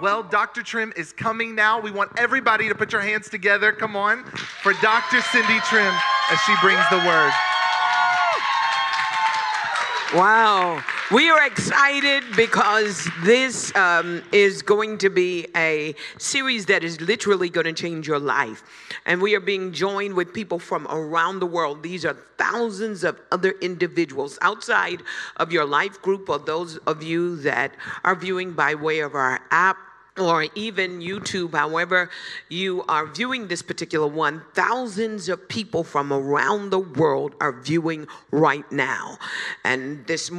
Well, Dr. Trimm is coming now. We want everybody to put your hands together. Come on for Dr. Cindy Trimm as she brings the word. Wow. We are excited because this um, is going to be a series that is literally going to change your life. And we are being joined with people from around the world. These are thousands of other individuals outside of your life group or those of you that are viewing by way of our app or even YouTube, however you are viewing this particular one, thousands of people from around the world are viewing right now. And this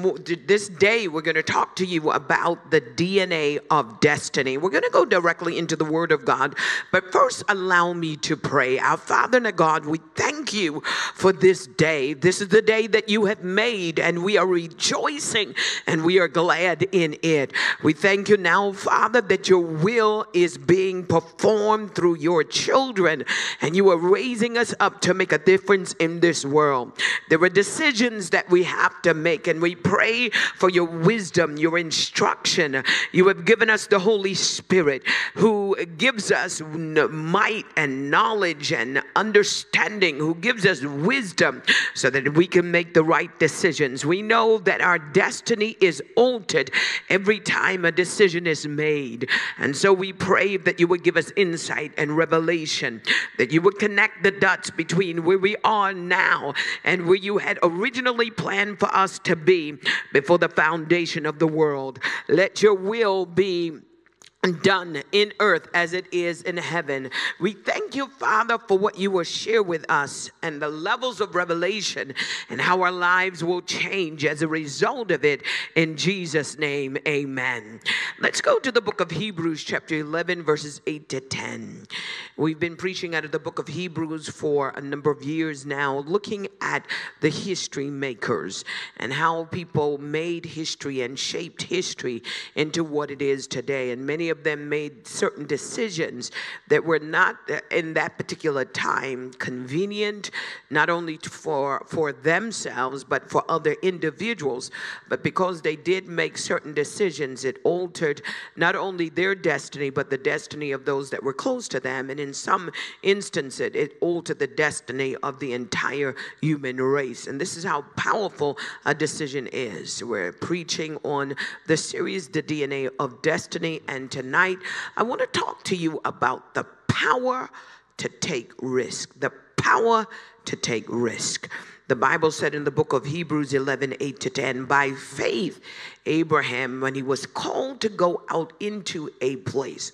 this day, we're going to talk to you about the DNA of destiny. We're going to go directly into the Word of God, but first, allow me to pray. Our Father and our God, we thank you for this day. This is the day that you have made, and we are rejoicing and we are glad in it. We thank you now, Father, that your will is being performed through your children, and you are raising us up to make a difference in this world. There are decisions that we have to make, and we pray for your wisdom, your instruction. You have given us the Holy Spirit who gives us might and knowledge and understanding, who gives us wisdom so that we can make the right decisions. We know that our destiny is altered every time a decision is made. And so we pray that you would give us insight and revelation, that you would connect the dots between where we are now and where you had originally planned for us to be before the foundation of the world. Let your will be done in earth as it is in heaven. We thank you, Father, for what you will share with us and the levels of revelation and how our lives will change as a result of it. In Jesus' name, amen. Let's go to the book of Hebrews, chapter 11, verses 8 to 10. We've been preaching out of the book of Hebrews for a number of years now, looking at the history makers and how people made history and shaped history into what it is today. And many of them made certain decisions that were not uh, in that particular time convenient, not only for, for themselves, but for other individuals. But because they did make certain decisions, it altered not only their destiny, but the destiny of those that were close to them. And in some instances, it altered the destiny of the entire human race. And this is how powerful a decision is. We're preaching on the series, The DNA of Destiny, and tonight I want to talk to you about the power to take risk. The power to take risk. The Bible said in the book of Hebrews 11, 8 to 10, by faith, Abraham, when he was called to go out into a place,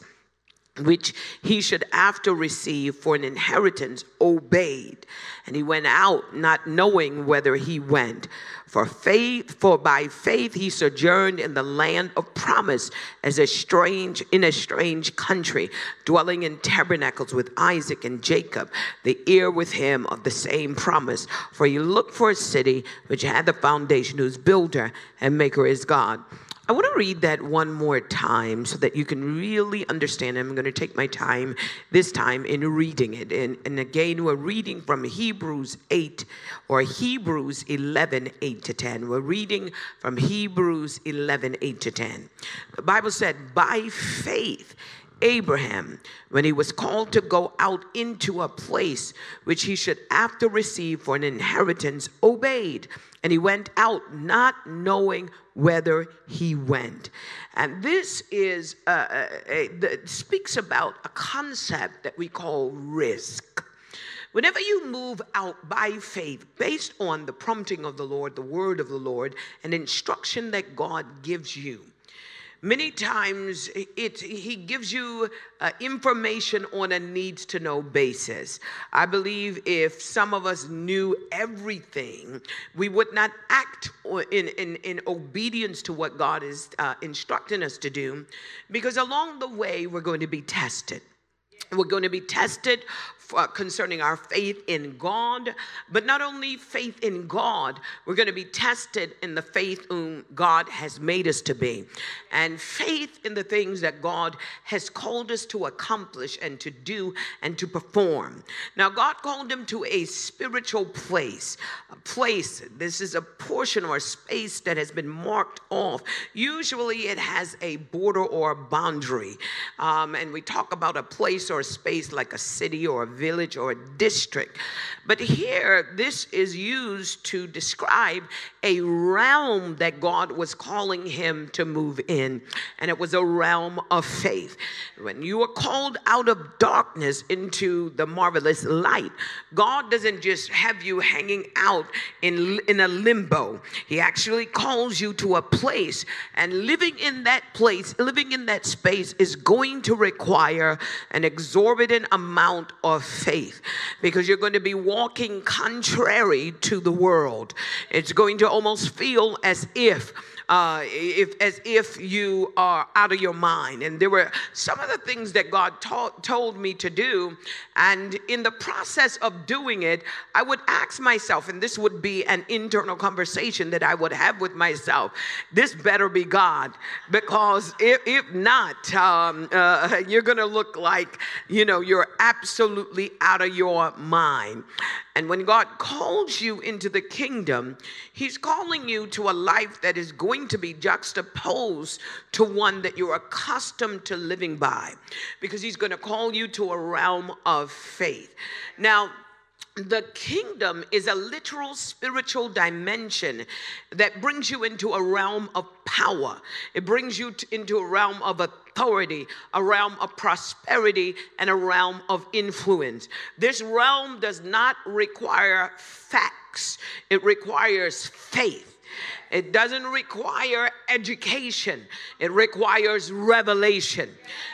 which he should after receive for an inheritance obeyed. And he went out not knowing whether he went. For faith for by faith he sojourned in the land of promise as a strange in a strange country dwelling in tabernacles with Isaac and Jacob the heir with him of the same promise. For he looked for a city which had the foundation whose builder and maker is God I want to read that one more time so that you can really understand. I'm going to take my time this time in reading it. And, and again, we're reading from Hebrews 8 or Hebrews 11, 8 to 10. We're reading from Hebrews 11, 8 to 10. The Bible said, By faith, Abraham, when he was called to go out into a place which he should after receive for an inheritance, obeyed. And he went out not knowing whether he went. And this is uh, a, a, speaks about a concept that we call risk. Whenever you move out by faith, based on the prompting of the Lord, the word of the Lord, and instruction that God gives you, Many times it, he gives you uh, information on a needs to know basis. I believe if some of us knew everything, we would not act in, in, in obedience to what God is uh, instructing us to do, because along the way, we're going to be tested. We're going to be tested uh, concerning our faith in God, but not only faith in God, we're going to be tested in the faith whom God has made us to be, and faith in the things that God has called us to accomplish and to do and to perform. Now, God called him to a spiritual place, a place, this is a portion or a space that has been marked off. Usually it has a border or a boundary, um, and we talk about a place or a space like a city or a village or a district. But here, this is used to describe a realm that God was calling him to move in, and it was a realm of faith. When you are called out of darkness into the marvelous light, God doesn't just have you hanging out in, in a limbo, He actually calls you to a place, and living in that place, living in that space, is going to require an exorbitant amount of faith because you're going to be walking contrary to the world. It's going to almost feel as if uh, if, as if you are out of your mind. And there were some of the things that God told me to do. And in the process of doing it, I would ask myself, and this would be an internal conversation that I would have with myself this better be God. Because if, if not, um, uh, you're going to look like, you know, you're absolutely out of your mind. And when God calls you into the kingdom, He's calling you to a life that is going to be juxtaposed to one that you're accustomed to living by, because He's going to call you to a realm of faith. Now, the kingdom is a literal spiritual dimension that brings you into a realm of power. It brings you into a realm of authority, a realm of prosperity, and a realm of influence. This realm does not require facts, it requires faith. It doesn't require education, it requires revelation.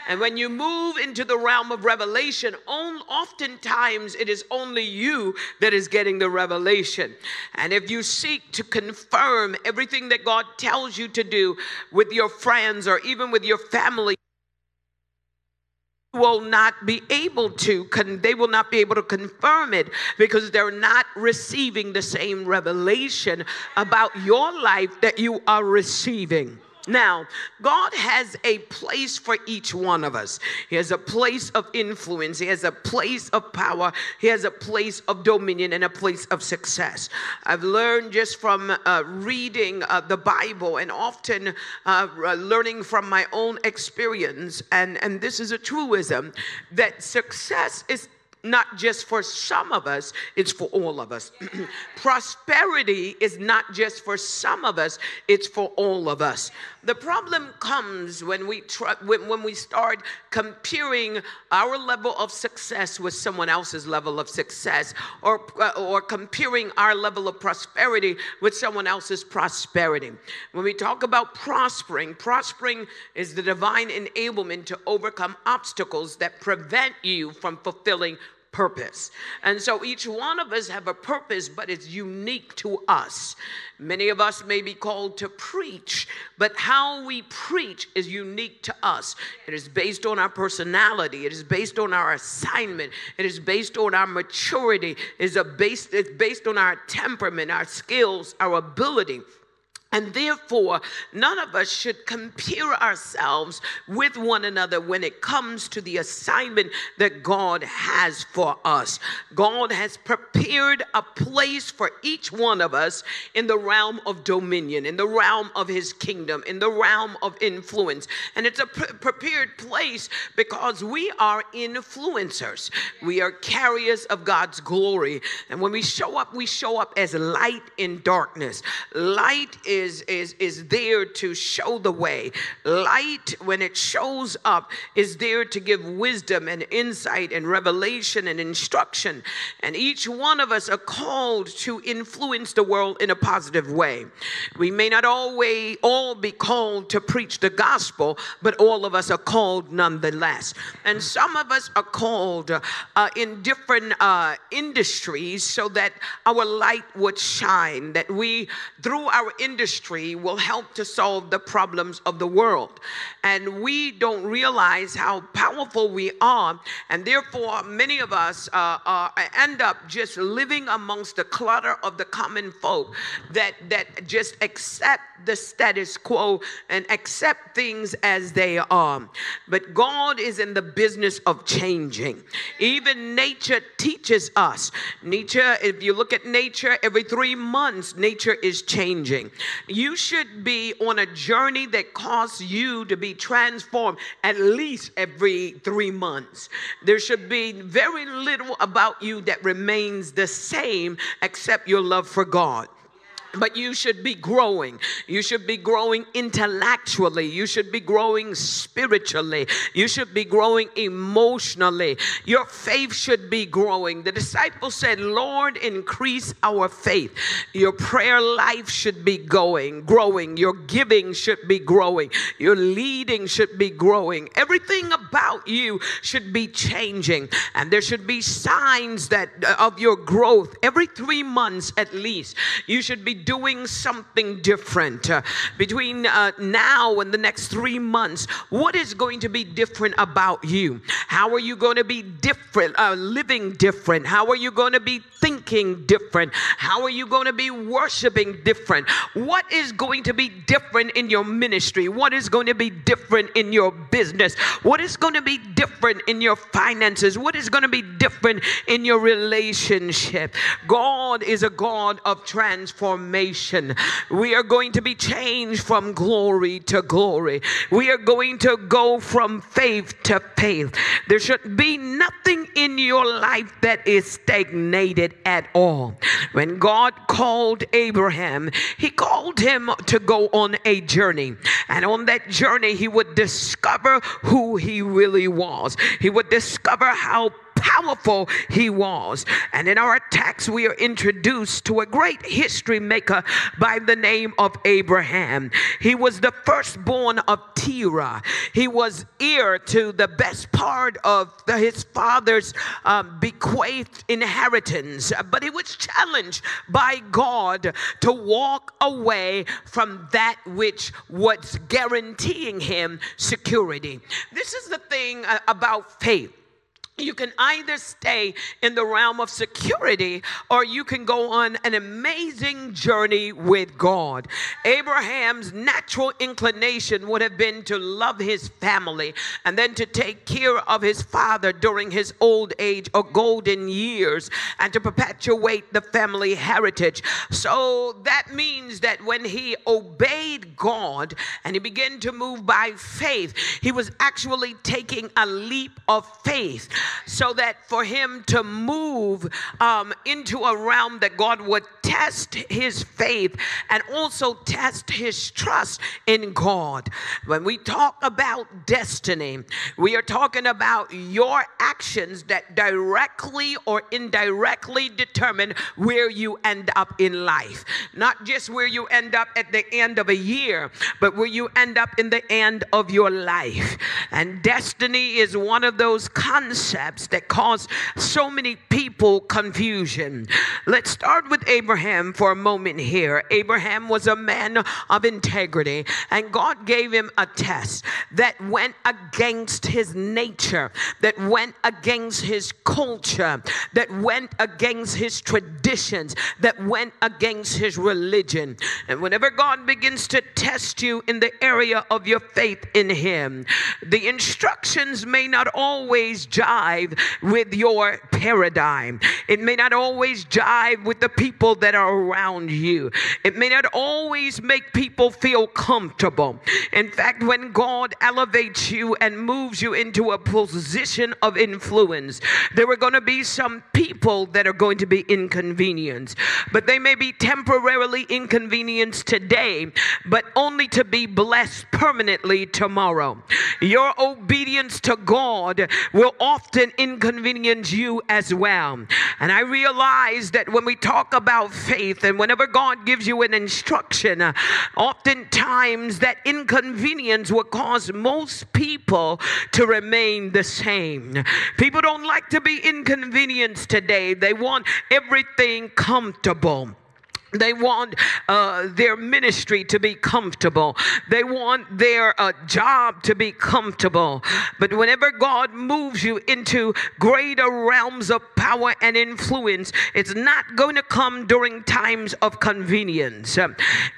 And when you move into the realm of revelation, oftentimes it is only you that is getting the revelation. And if you seek to confirm everything that God tells you to do with your friends or even with your family, will not be able to they will not be able to confirm it because they're not receiving the same revelation about your life that you are receiving now, God has a place for each one of us. He has a place of influence, He has a place of power, He has a place of dominion, and a place of success. I've learned just from uh, reading uh, the Bible and often uh, learning from my own experience, and, and this is a truism that success is not just for some of us, it's for all of us. Prosperity is not just for some of us, it's for all of us. The problem comes when we try, when, when we start comparing our level of success with someone else's level of success or, uh, or comparing our level of prosperity with someone else's prosperity. When we talk about prospering, prospering is the divine enablement to overcome obstacles that prevent you from fulfilling purpose. And so each one of us have a purpose, but it's unique to us. Many of us may be called to preach, but how we preach is unique to us. It is based on our personality, it is based on our assignment, it is based on our maturity, it is a based, it's based on our temperament, our skills, our ability. And therefore, none of us should compare ourselves with one another when it comes to the assignment that God has for us. God has prepared a place for each one of us in the realm of dominion, in the realm of his kingdom, in the realm of influence. And it's a pre- prepared place because we are influencers. We are carriers of God's glory. And when we show up, we show up as light in darkness. Light is is, is, is there to show the way. Light, when it shows up, is there to give wisdom and insight and revelation and instruction. And each one of us are called to influence the world in a positive way. We may not always all be called to preach the gospel, but all of us are called nonetheless. And some of us are called uh, in different uh, industries so that our light would shine, that we, through our industry, ministry will help to solve the problems of the world. And we don't realize how powerful we are. And therefore, many of us uh, uh, end up just living amongst the clutter of the common folk that, that just accept the status quo and accept things as they are. But God is in the business of changing. Even nature teaches us. Nature, if you look at nature, every three months, nature is changing. You should be on a journey that causes you to be transformed at least every three months. There should be very little about you that remains the same except your love for God but you should be growing. You should be growing intellectually. You should be growing spiritually. You should be growing emotionally. Your faith should be growing. The disciples said, Lord, increase our faith. Your prayer life should be going, growing. Your giving should be growing. Your leading should be growing. Everything about you should be changing. And there should be signs that uh, of your growth every three months at least. You should be doing something different uh, between uh, now and the next three months. What is going to be different about you? How are you going to be different, uh, living different? How are you going to be thinking different? How are you going to be worshiping different? What is going to be different in your ministry? What is going to be different in your business? What is going to be different in your finances? What is going to be different in your relationship? God is a God of transformation transformation. We are going to be changed from glory to glory. We are going to go from faith to faith. There should be nothing in your life that is stagnated at all. When God called Abraham, he called him to go on a journey. And on that journey, he would discover who he really was. He would discover how powerful he was. And in our text, we are introduced to a great history maker by the name of Abraham. He was the firstborn of Terah. He was heir to the best part of the, his father's um, bequeathed inheritance, but he was challenged by God to walk away from that which was guaranteeing him security. This is the thing uh, about faith you can either stay in the realm of security or you can go on an amazing journey with God. Abraham's natural inclination would have been to love his family and then to take care of his father during his old age or golden years and to perpetuate the family heritage. So that means that when he obeyed God and he began to move by faith, he was actually taking a leap of faith so that for him to move um, into a realm that God would test his faith and also test his trust in God. When we talk about destiny, we are talking about your actions that directly or indirectly determine where you end up in life. Not just where you end up at the end of a year, but where you end up in the end of your life. And destiny is one of those concepts that cause so many people people confusion. Let's start with Abraham for a moment here. Abraham was a man of integrity, and God gave him a test that went against his nature, that went against his culture, that went against his traditions, that went against his religion. And whenever God begins to test you in the area of your faith in him, the instructions may not always jive with your paradigm. It may not always jive with the people that are around you. It may not always make people feel comfortable. In fact, when God elevates you and moves you into a position of influence, there are going to be some people that are going to be inconvenienced, but they may be temporarily inconvenienced today, but only to be blessed permanently tomorrow. Your obedience to God will often inconvenience you as well. And I realize that when we talk about faith and whenever God gives you an instruction, oftentimes that inconvenience will cause most people to remain the same. People don't like to be inconvenienced today, they want everything comfortable. They want uh, their ministry to be comfortable. They want their uh, job to be comfortable. But whenever God moves you into greater realms of power and influence, it's not going to come during times of convenience.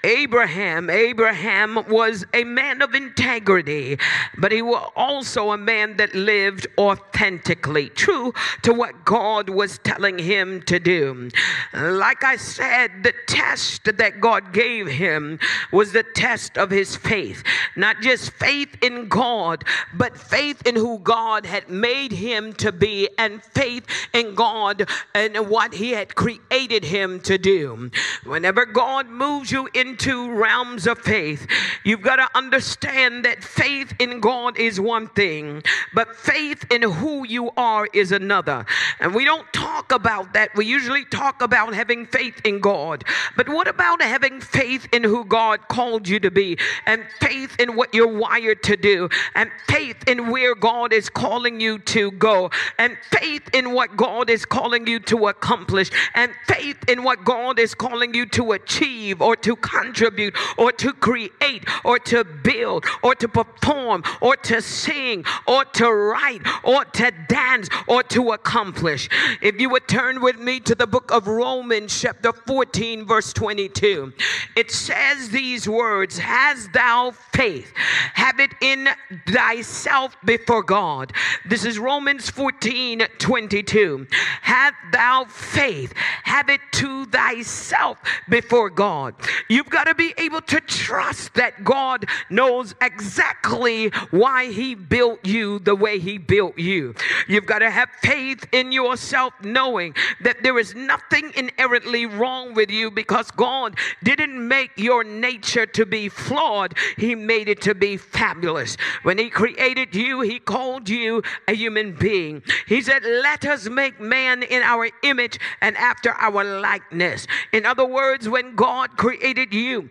Abraham, Abraham was a man of integrity, but he was also a man that lived authentically, true to what God was telling him to do. Like I said, test that God gave him was the test of his faith. Not just faith in God, but faith in who God had made him to be and faith in God and what he had created him to do. Whenever God moves you into realms of faith, you've got to understand that faith in God is one thing, but faith in who you are is another. And we don't talk about that. We usually talk about having faith in God. But what about having faith in who God called you to be, and faith in what you're wired to do, and faith in where God is calling you to go, and faith in what God is calling you to accomplish, and faith in what God is calling you to achieve, or to contribute, or to create, or to build, or to perform, or to sing, or to write, or to dance, or to accomplish? If you would turn with me to the book of Romans, chapter 14, verse 22, it says these words Has thou faith? Have it in thyself before God. This is Romans 14, 22. Have thou faith? Have it to thyself before God. You've got to be able to trust that God knows exactly why He built you the way He built you. You've got to have faith in yourself, knowing that there is nothing inherently wrong with you because God didn't make your nature to be flawed, He made it to be fabulous. When He created you, He called you a human being. He said, Let us make man in our image and after our likeness. In other words, when God created you,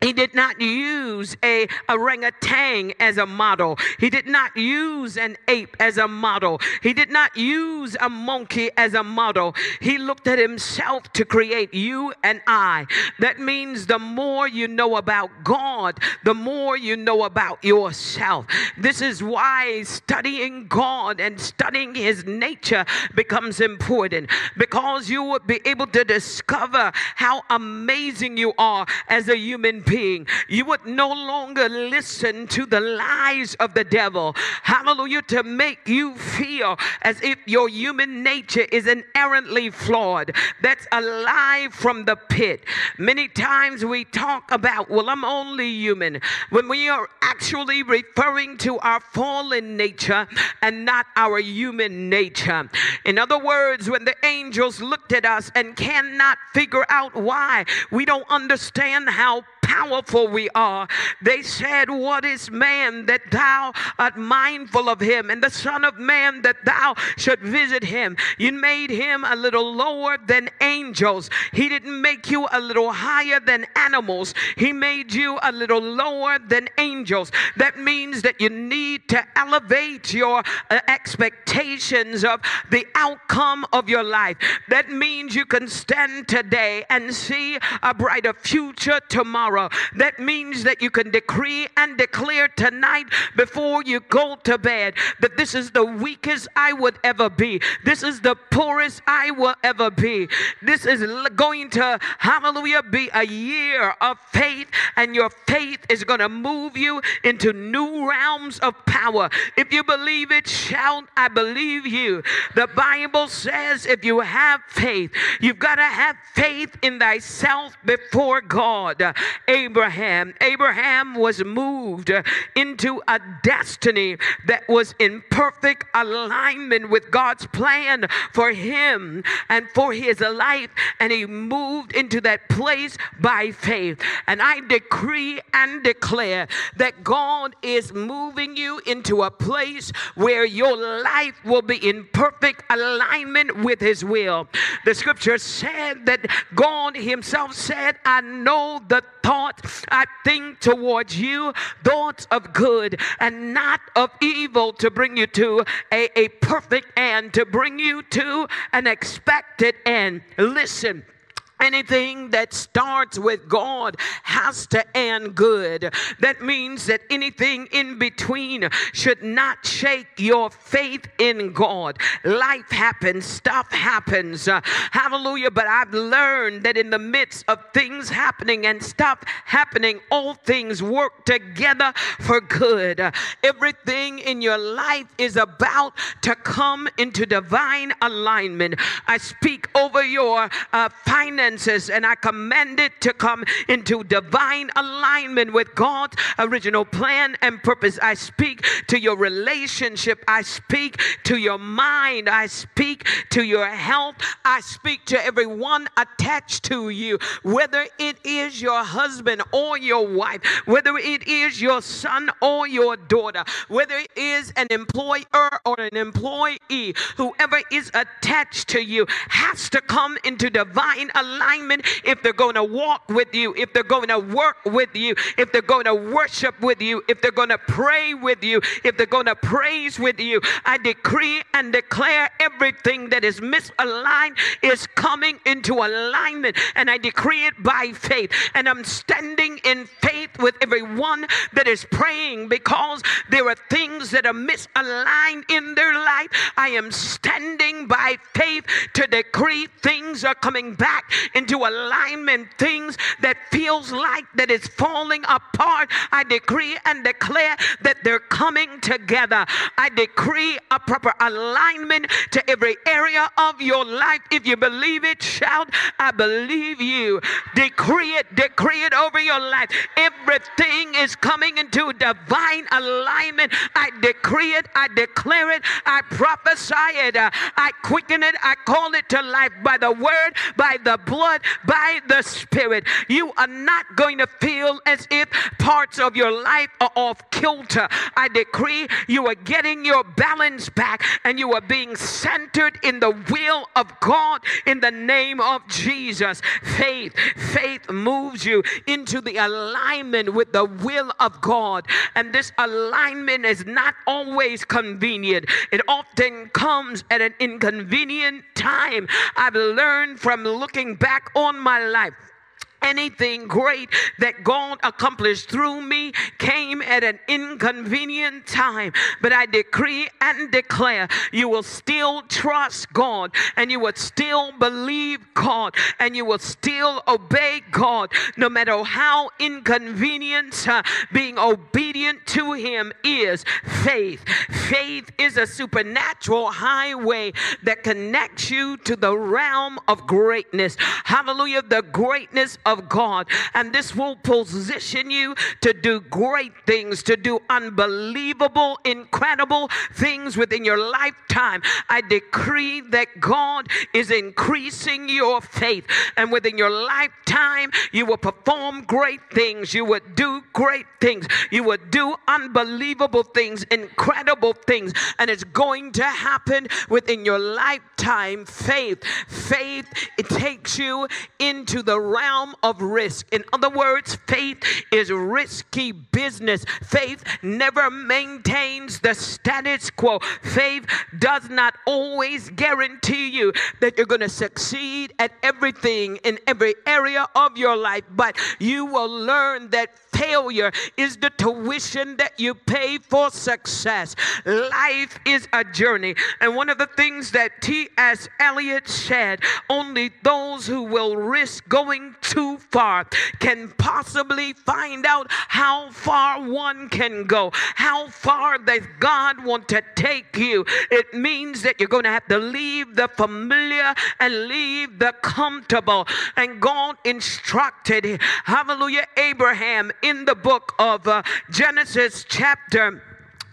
he did not use a orangutan as a model. He did not use an ape as a model. He did not use a monkey as a model. He looked at himself to create you and I. That means the more you know about God, the more you know about yourself. This is why studying God and studying his nature becomes important because you will be able to discover how amazing you are as a human being. You would no longer listen to the lies of the devil. Hallelujah. To make you feel as if your human nature is inherently flawed. That's a lie from the pit. Many times we talk about, well, I'm only human, when we are actually referring to our fallen nature and not our human nature. In other words, when the angels looked at us and cannot figure out why, we don't understand how powerful we are. They said, What is man that thou art mindful of him, and the Son of Man that thou should visit him? You made him a little lower than angels. He didn't make you a little higher than animals. He made you a little lower than angels. That means that you need to elevate your uh, expectations of the outcome of your life. That means you can stand today and see a brighter future tomorrow. That means that you can decree and declare tonight before you go to bed that this is the weakest I would ever be. This is the poorest I will ever be. This is going to, hallelujah, be a year of faith, and your faith is going to move you into new realms of power. If you believe it, shout, I believe you. The Bible says if you have faith, you've got to have faith in thyself before God. Abraham, Abraham was moved uh, into a destiny that was in perfect alignment with God's plan for him and for his life, and he moved into that place by faith. And I decree and declare that God is moving you into a place where your life will be in perfect alignment with his will. The scripture said that God himself said, I know the thoughts I think towards you, thoughts of good and not of evil to bring you to a, a perfect end, to bring you to an expected end. Listen. Anything that starts with God has to end good. That means that anything in between should not shake your faith in God. Life happens, stuff happens. Uh, hallelujah. But I've learned that in the midst of things happening and stuff happening, all things work together for good. Everything in your life is about to come into divine alignment. I speak over your uh, finances finances, and I command it to come into divine alignment with God's original plan and purpose. I speak to your relationship, I speak to your mind, I speak to your health, I speak to everyone attached to you, whether it is your husband or your wife, whether it is your son or your daughter, whether it is an employer or an employee, whoever is attached to you has to come into divine alignment alignment, if they're going to walk with you, if they're going to work with you, if they're going to worship with you, if they're going to pray with you, if they're going to praise with you, I decree and declare everything that is misaligned is coming into alignment. And I decree it by faith. And I'm standing in faith with everyone that is praying because there are things that are misaligned in their life. I am standing by faith to decree things are coming back into alignment things that feels like that is falling apart. I decree and declare that they're coming together. I decree a proper alignment to every area of your life. If you believe it shout i believe you. Decree it decree it over your life everything is coming into divine alignment i decree it i declare it i prophesy it uh, i quicken it i call it to life by the word by the blood blood, by the Spirit. You are not going to feel as if parts of your life are off kilter. I decree you are getting your balance back and you are being centered in the will of God in the name of Jesus. Faith, faith moves you into the alignment with the will of God. And this alignment is not always convenient, it often comes at an inconvenient time. I've learned from looking back back on my life anything great that God accomplished through me came at an inconvenient time. But I decree and declare you will still trust God and you will still believe God and you will still obey God no matter how inconvenient uh, being obedient to Him is. Faith. Faith is a supernatural highway that connects you to the realm of greatness. Hallelujah. The greatness of God. And this will position you to do great things, to do unbelievable, incredible things within your lifetime. I decree that God is increasing your faith. And within your lifetime, you will perform great things. You will do great things. You will do unbelievable things, incredible things. And it's going to happen within your lifetime. Faith. Faith, it takes you into the realm of risk. In other words, faith is risky business. Faith never maintains the status quo. Faith does not always guarantee you that you're going to succeed at everything in every area of your life, but you will learn that failure is the tuition that you pay for success. Life is a journey. And one of the things that T.S. Eliot said only those who will risk going too far can possibly find out how far one can go, how far does God want to take you. It means that you're going to have to leave the familiar and leave the comfortable. And God instructed, hallelujah, Abraham in the book of uh, Genesis chapter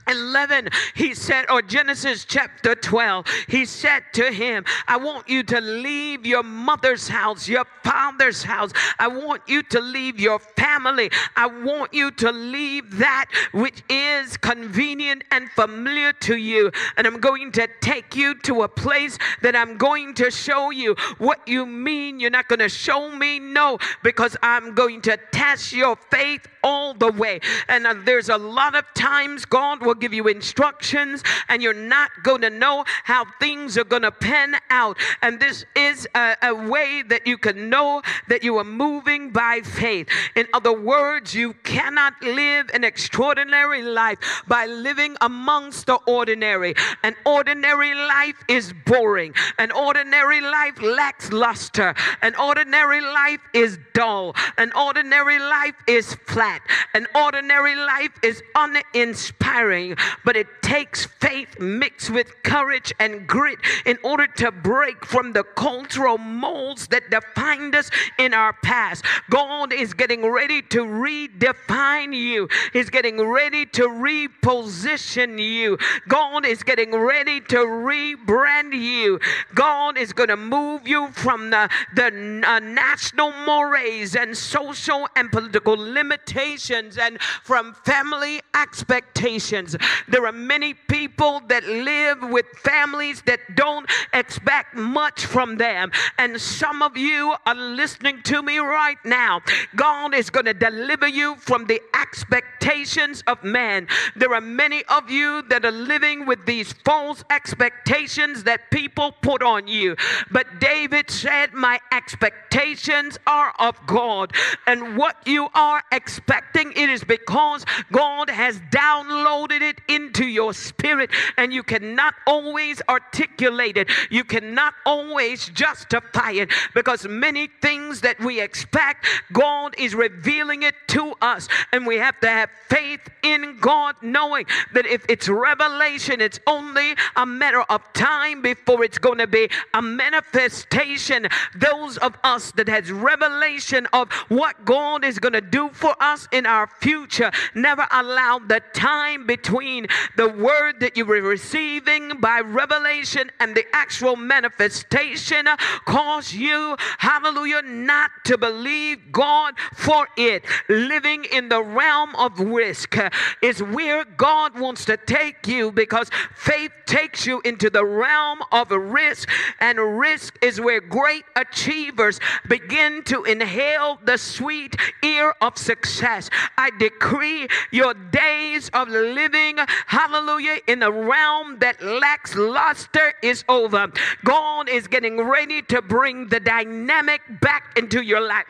11, he said, or Genesis chapter 12, he said to him, I want you to leave your mother's house, your father's house. I want you to leave your family. I want you to leave that which is convenient and familiar to you. And I'm going to take you to a place that I'm going to show you what you mean. You're not going to show me no, because I'm going to test your faith all the way. And uh, there's a lot of times God will give you instructions and you're not going to know how things are going to pan out. And this is a, a way that you can know that you are moving by faith. In other words, you cannot live an extraordinary life by living amongst the ordinary. An ordinary life is boring. An ordinary life lacks luster. An ordinary life is dull. An ordinary life is flat An ordinary life is uninspiring, but it takes faith mixed with courage and grit in order to break from the cultural molds that defined us in our past. God is getting ready to redefine you, He's getting ready to reposition you. God is getting ready to rebrand you. God is going to move you from the, the uh, national mores and social and political limitations and from family expectations. There are many people that live with families that don't expect much from them. And some of you are listening to me right now. God is going to deliver you from the expectations of man. There are many of you that are living with these false expectations that people put on you. But David said, My expectations are of God. And what you are expecting it is because God has downloaded it into your spirit and you cannot always articulate it. You cannot always justify it because many things that we expect, God is revealing it to us. And we have to have faith in God, knowing that if it's revelation, it's only a matter of time before it's going to be a manifestation. Those of us that has revelation of what God is going to do for us in our future. Never allow the time between the word that you were receiving by revelation and the actual manifestation cause you, hallelujah, not to believe God for it. Living in the realm of risk is where God wants to take you because faith takes you into the realm of risk, and risk is where great achievers begin to inhale the sweet ear of success I decree your days of living, hallelujah, in a realm that lacks luster is over. God is getting ready to bring the dynamic back into your life.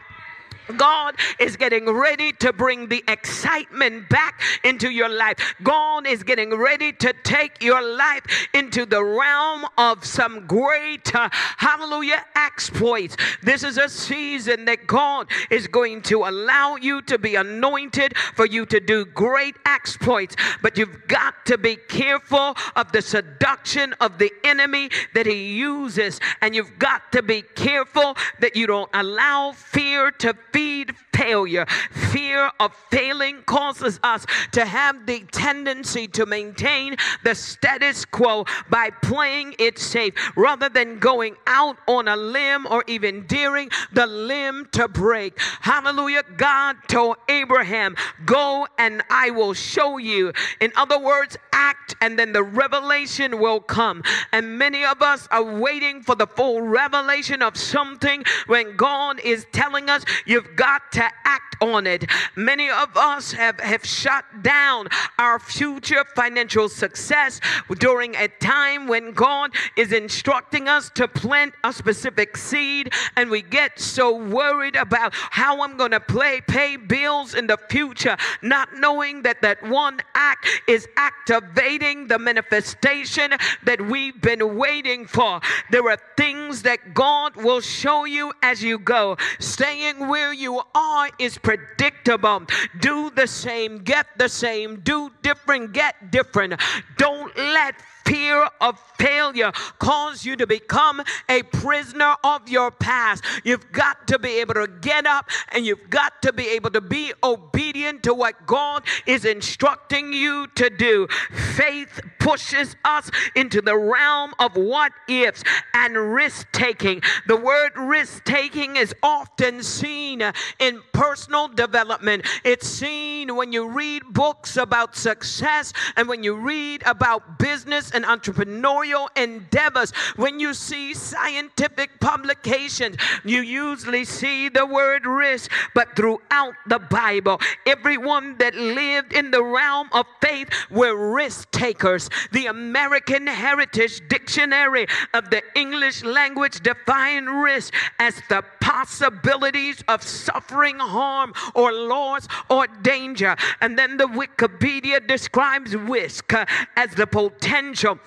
God is getting ready to bring the excitement back into your life. God is getting ready to take your life into the realm of some great, uh, hallelujah, exploits. This is a season that God is going to allow you to be anointed for you to do great exploits. But you've got to be careful of the seduction of the enemy that he uses. And you've got to be careful that you don't allow fear to feed failure. Fear of failing causes us to have the tendency to maintain the status quo by playing it safe rather than going out on a limb or even daring the limb to break. Hallelujah. God told Abraham, Go and I will show you. In other words, act and then the revelation will come. And many of us are waiting for the full revelation of something when God is telling us you've got to act on it. Many of us have, have shut down our future financial success during a time when God is instructing us to plant a specific seed, and we get so worried about how I'm going to play, pay bills in the future, not knowing that that one act is activating the manifestation that we've been waiting for. There are things that God will show you as you go. Staying where you are is predictable. Do the same, get the same, do different, get different. Don't let fear of failure cause you to become a prisoner of your past. You've got to be able to get up and you've got to be able to be obedient to what God is instructing you to do. Faith pushes us into the realm of what ifs and risk taking. The word risk taking is often seen in personal development. It's seen when you read books about success and when you read about business and entrepreneurial endeavors. When you see scientific publications, you usually see the word risk, but throughout the Bible, everyone that lived in the realm of faith were risk takers. The American Heritage Dictionary of the English language define risk as the possibilities of suffering harm or loss or danger. And then the Wikipedia describes risk uh, as the potential so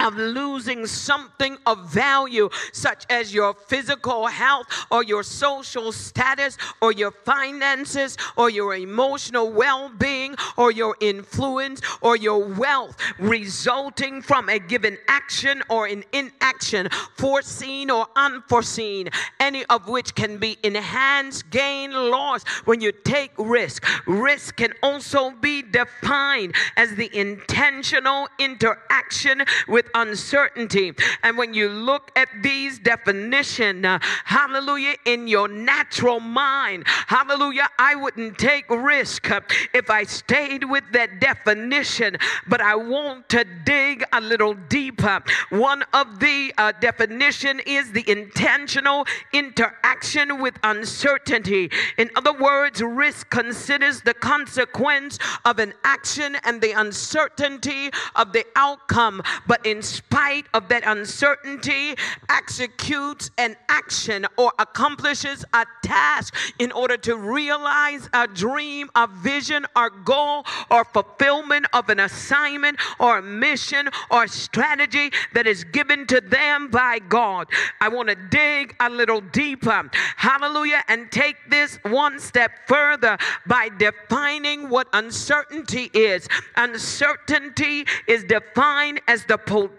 of losing something of value, such as your physical health or your social status or your finances or your emotional well being or your influence or your wealth, resulting from a given action or an inaction, foreseen or unforeseen, any of which can be enhanced, gain, loss when you take risk. Risk can also be defined as the intentional interaction with uncertainty. And when you look at these definition, uh, hallelujah, in your natural mind, hallelujah, I wouldn't take risk uh, if I stayed with that definition, but I want to dig a little deeper. One of the uh, definition is the intentional interaction with uncertainty. In other words, risk considers the consequence of an action and the uncertainty of the outcome, but in spite of that uncertainty, executes an action or accomplishes a task in order to realize a dream, a vision, or goal, or fulfillment of an assignment, or a mission, or strategy that is given to them by God. I want to dig a little deeper. Hallelujah. And take this one step further by defining what uncertainty is. Uncertainty is defined as the potential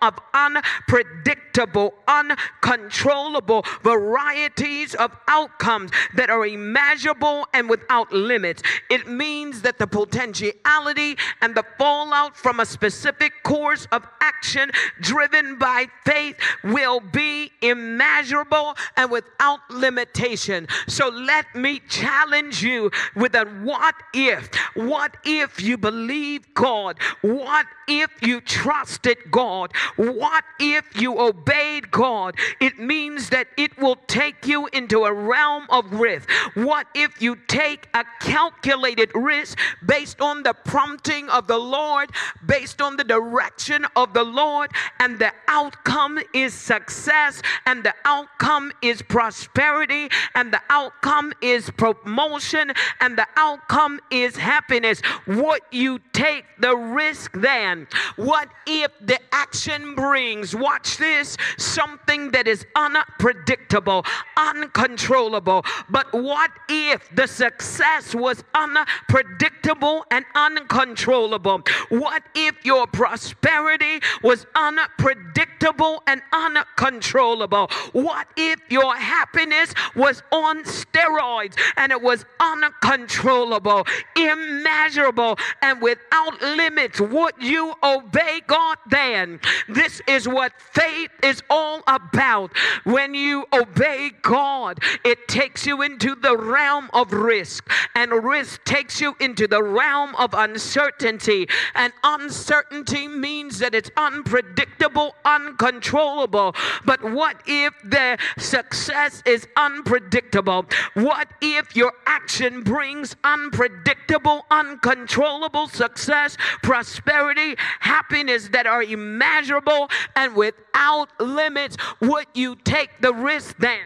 of unpredictable, uncontrollable varieties of outcomes that are immeasurable and without limits. It means that the potentiality and the fallout from a specific course of action driven by faith will be immeasurable and without limitation. So let me challenge you with a what if? What if you believe God? What if you trusted God? What if you obeyed God? It means that it will take you into a realm of risk. What if you take a calculated risk based on the prompting of the Lord, based on the direction of the Lord, and the outcome is success, and the outcome is prosperity, and the outcome is promotion, and the outcome is happiness? Would you take the risk then What if the action brings, watch this, something that is unpredictable, uncontrollable? But what if the success was unpredictable and uncontrollable? What if your prosperity was unpredictable and uncontrollable? What if your happiness was on steroids and it was uncontrollable, immeasurable, and without limits? Would you obey God then? This is what faith is all about. When you obey God, it takes you into the realm of risk, and risk takes you into the realm of uncertainty. And uncertainty means that it's unpredictable, uncontrollable. But what if the success is unpredictable? What if your action brings unpredictable, uncontrollable success, prosperity, happiness that are immeasurable and without limits? Would you take the risk then?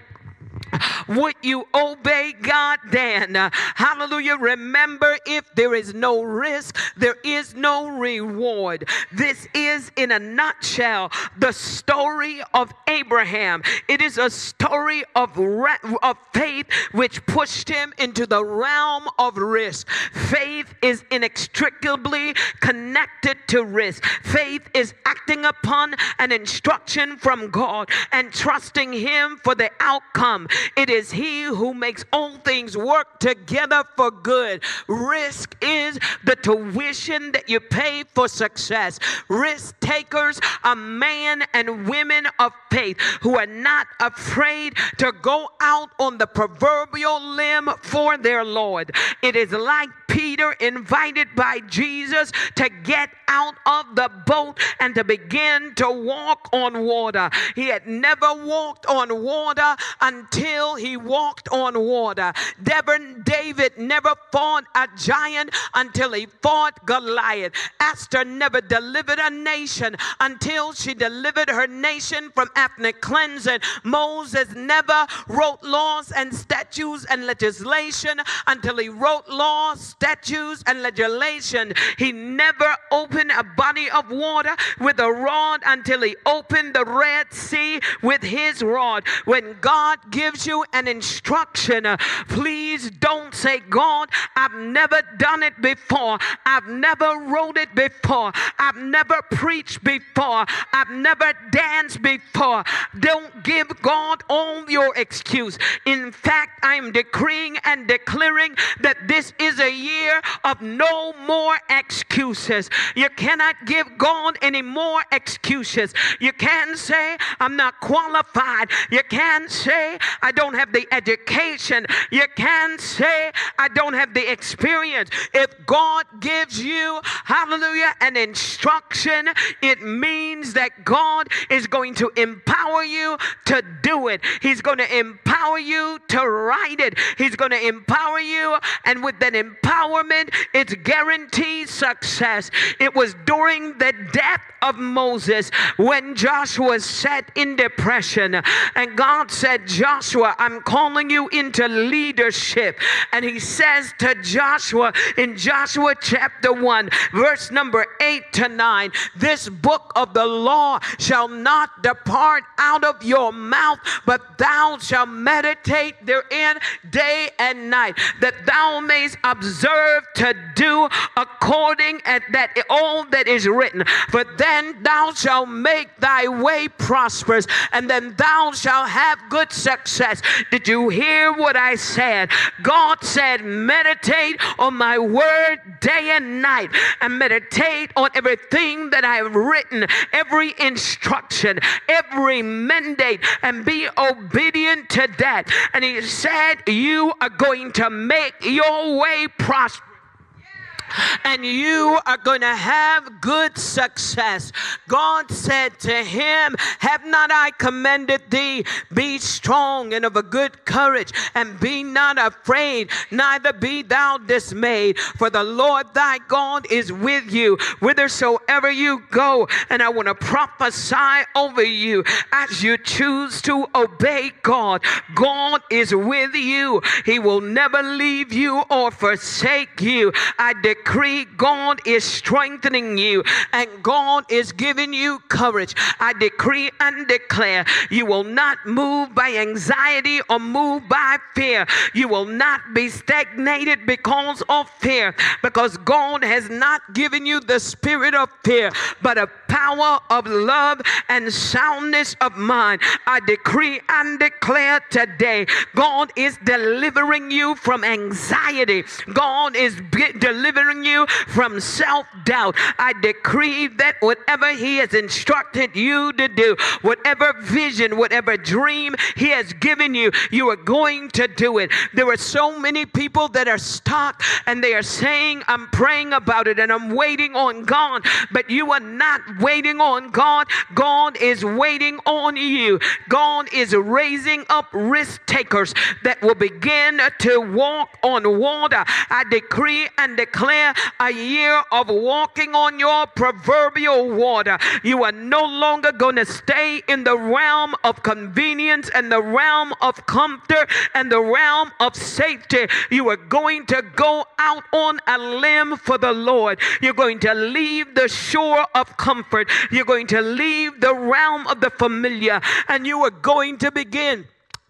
Would you obey God then? Hallelujah. Remember, if there is no risk, there is no reward. This is, in a nutshell, the story of Abraham. It is a story of, of faith which pushed him into the realm of risk. Faith is inextricably connected to risk. Faith is acting upon an instruction from God and trusting Him for the outcome. It is He who makes all things work together for good. Risk is the tuition that you pay for success. Risk takers are men and women of faith who are not afraid to go out on the proverbial limb for their Lord. It is like Peter invited by Jesus to get out of the boat and to begin to walk on water. He had never walked on water until he walked on water. Devon David never fought a giant until he fought Goliath. Esther never delivered a nation until she delivered her nation from ethnic cleansing. Moses never wrote laws and statutes and legislation until he wrote laws, statutes, and legislation. He never opened a body of water with a rod until he opened the Red Sea with his rod. When God gives you an instruction, please don't say, God, I've never done it before. I've never wrote it before. I've never preached before. I've never danced before. Don't give God all your excuse. In fact, I'm decreeing and declaring that this is a year of no more excuses. You cannot give God any more excuses. You can't say, I'm not qualified. You can't say, I don't have the education. You can't say, I don't have the experience. If God gives you, hallelujah, an instruction, it means that God is going to empower you to do it. He's going to empower you to write it. He's going to empower you, and with that empowerment, it's guaranteed success. It was during the death of Moses when Joshua sat in depression, and God said, Joshua, I'm calling you into leadership. And he says to Joshua in Joshua chapter 1, verse number 8 to 9, this book of the law shall not depart out of your mouth, but thou shalt meditate therein day and night, that thou mayest observe to do according at that all that is written. For then thou shalt make thy way prosperous, and then thou shalt have good success. Did you hear what I said? God said, meditate on my word day and night, and meditate on everything that I have written, every instruction, every mandate, and be obedient to that. And he said, You are going to make your way prosperous and you are going to have good success. God said to him, Have not I commended thee? Be strong and of a good courage, and be not afraid, neither be thou dismayed, for the Lord thy God is with you whithersoever you go. And I want to prophesy over you as you choose to obey God. God is with you, He will never leave you or forsake you. I declare decree God is strengthening you and God is giving you courage. I decree and declare you will not move by anxiety or move by fear. You will not be stagnated because of fear, because God has not given you the spirit of fear, but a power of love and soundness of mind. I decree and declare today God is delivering you from anxiety, God is delivering you from self doubt. I decree that whatever He has instructed you to do, whatever vision, whatever dream He has given you, you are going to do it. There are so many people that are stuck and they are saying, I'm praying about it and I'm waiting on God, but you are not waiting on God. God is waiting on you. God is raising up risk takers that will begin to walk on water. I decree and declare a year of walking on your proverbial water. You are no longer going to stay in the realm of convenience and the realm of comfort and the realm of safety. You are going to go out on a limb for the Lord. You're going to leave the shore of comfort. You're going to leave the realm of the familiar and you are going to begin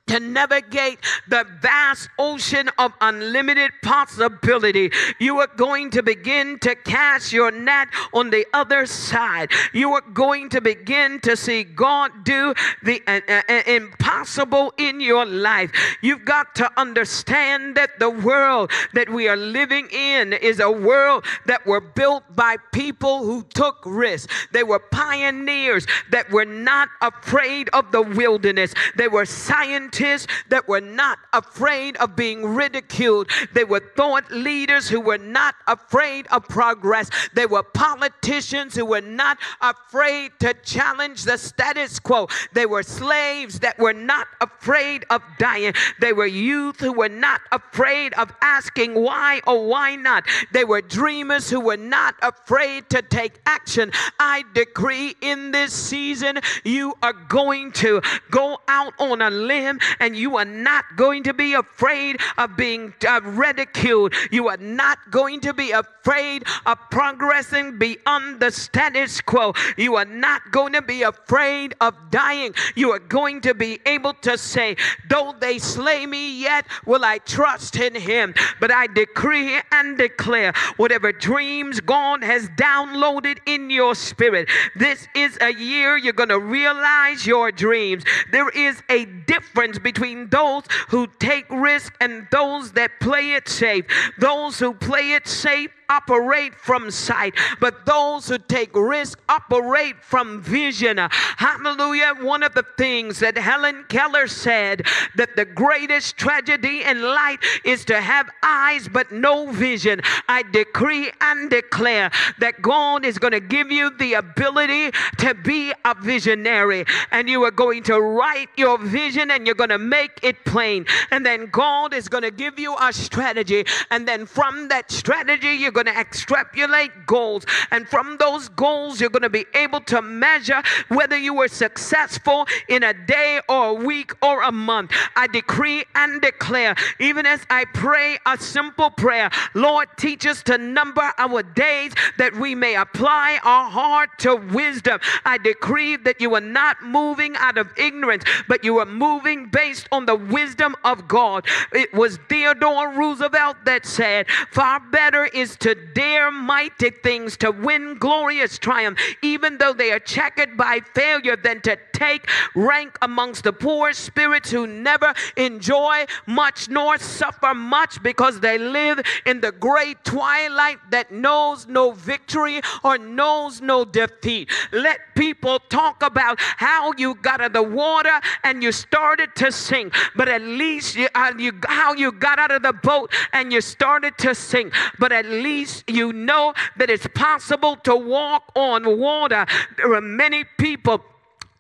to navigate the vast ocean of unlimited possibility. You are going to begin to cast your net on the other side. You are going to begin to see God do the uh, uh, uh, impossible in your life. You've got to understand that the world that we are living in is a world that were built by people who took risks. They were pioneers that were not afraid of the wilderness. They were scientists scientists that were not afraid of being ridiculed. They were thought leaders who were not afraid of progress. They were politicians who were not afraid to challenge the status quo. They were slaves that were not afraid of dying. They were youth who were not afraid of asking why or why not. They were dreamers who were not afraid to take action. I decree in this season you are going to go out on a limb and you are not going to be afraid of being uh, ridiculed. You are not going to be afraid of progressing beyond the status quo. You are not going to be afraid of dying. You are going to be able to say, Though they slay me, yet will I trust in him. But I decree and declare whatever dreams God has downloaded in your spirit, this is a year you're going to realize your dreams. There is a difference between those who take risk and those that play it safe. Those who play it safe operate from sight, but those who take risk operate from vision. Hallelujah. One of the things that Helen Keller said that the greatest tragedy in life is to have eyes but no vision. I decree and declare that God is going to give you the ability to be a visionary and you are going to write your vision and you're going to make it plain. And then God is going to give you a strategy. And then from that strategy, you're going to extrapolate goals. And from those goals, you're going to be able to measure whether you were successful in a day or a week or a month. I decree and declare, even as I pray a simple prayer, Lord, teach us to number our days that we may apply our heart to wisdom. I decree that you are not moving out of ignorance, but you are moving based on the wisdom of God. It was Theodore Roosevelt that said, Far better is to dare mighty things, to win glorious triumph, even though they are checkered by failure, than to take rank amongst the poor spirits who never enjoy much nor suffer much because they live in the great twilight that knows no victory or knows no defeat. Let people talk about how you got out of the water and you started to sink, but at least you, uh, you, how you got out of the boat and you started to sink, but at least you know that it's possible to walk on water. There are many people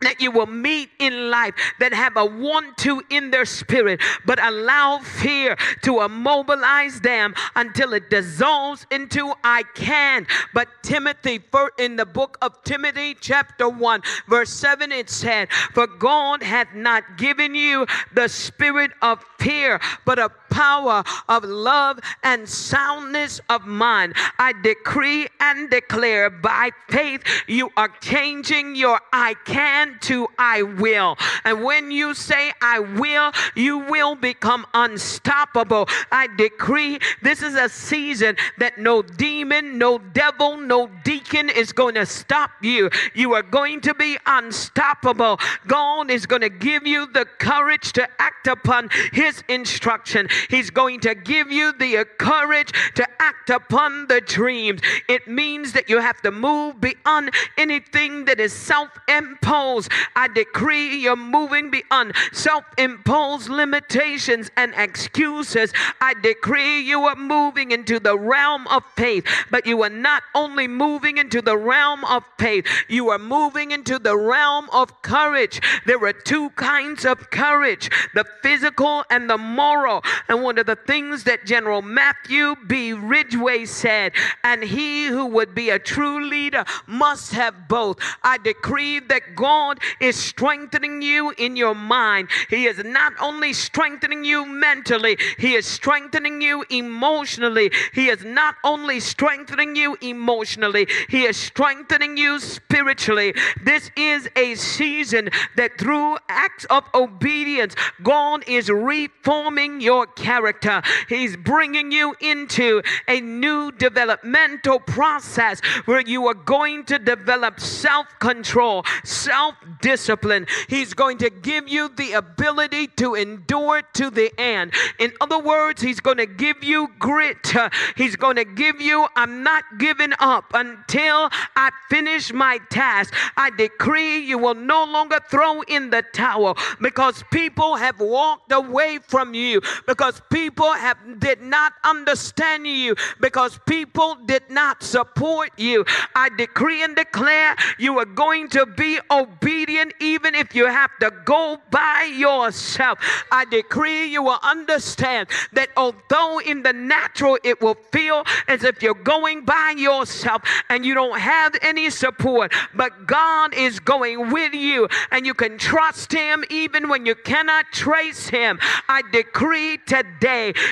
that you will meet in life that have a want to in their spirit, but allow fear to immobilize them until it dissolves into I can. But Timothy, in the book of Timothy, chapter 1, verse 7, it said, For God hath not given you the spirit of fear, but of power of love and soundness of mind. I decree and declare by faith you are changing your I can to I will. And when you say I will, you will become unstoppable. I decree this is a season that no demon, no devil, no deacon is going to stop you. You are going to be unstoppable. God is going to give you the courage to act upon His instruction. He's going to give you the courage to act upon the dreams. It means that you have to move beyond anything that is self imposed. I decree you're moving beyond self imposed limitations and excuses. I decree you are moving into the realm of faith, but you are not only moving into the realm of faith, you are moving into the realm of courage. There are two kinds of courage the physical and the moral. And one of the things that General Matthew B. Ridgway said, and he who would be a true leader must have both. I decree that God is strengthening you in your mind. He is not only strengthening you mentally, He is strengthening you emotionally. He is not only strengthening you emotionally, He is strengthening you spiritually. This is a season that through acts of obedience, God is reforming your character. He's bringing you into a new developmental process where you are going to develop self control, self discipline. He's going to give you the ability to endure to the end. In other words, He's going to give you grit. He's going to give you, I'm not giving up until I finish my task. I decree you will no longer throw in the towel because people have walked away from you, because people have did not understand you, because people did not support you. I decree and declare you are going to be obedient even if you have to go by yourself. I decree you will understand that although in the natural it will feel as if you're going by yourself and you don't have any support, but God is going with you and you can trust Him even when you cannot trace Him. I decree today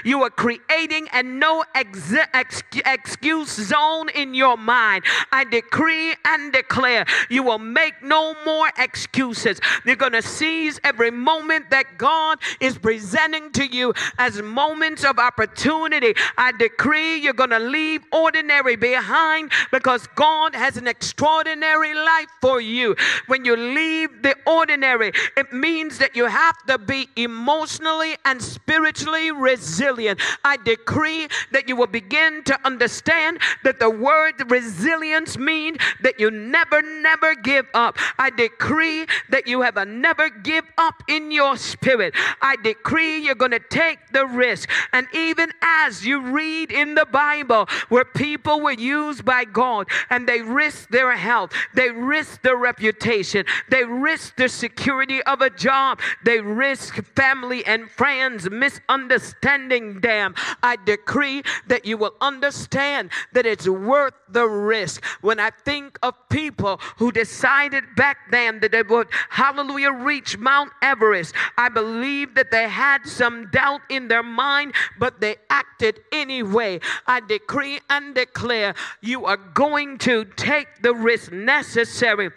you are creating a no ex- ex- excuse zone in your mind. I decree and declare you will make no more excuses. You're going to seize every moment that God is presenting to you as moments of opportunity. I decree you're going to leave ordinary behind because God has an extraordinary life for you. When you leave the ordinary, it means that you have to be emotionally and spiritually resilient. I decree that you will begin to understand that the word resilience means that you never, never give up. I decree that you have a never give up in your spirit. I decree you're going to take the risk. And even as you read in the Bible where people were used by God and they risked their health, they risked their reputation, they risked the security of a job, they risked family and friends misunderstanding them. I decree that you will understand that it's worth the risk. When I think of people who decided back then that they would, hallelujah, reach Mount Everest, I believe that they had some doubt in their mind, but they acted anyway. I decree and declare you are going to take the risk necessary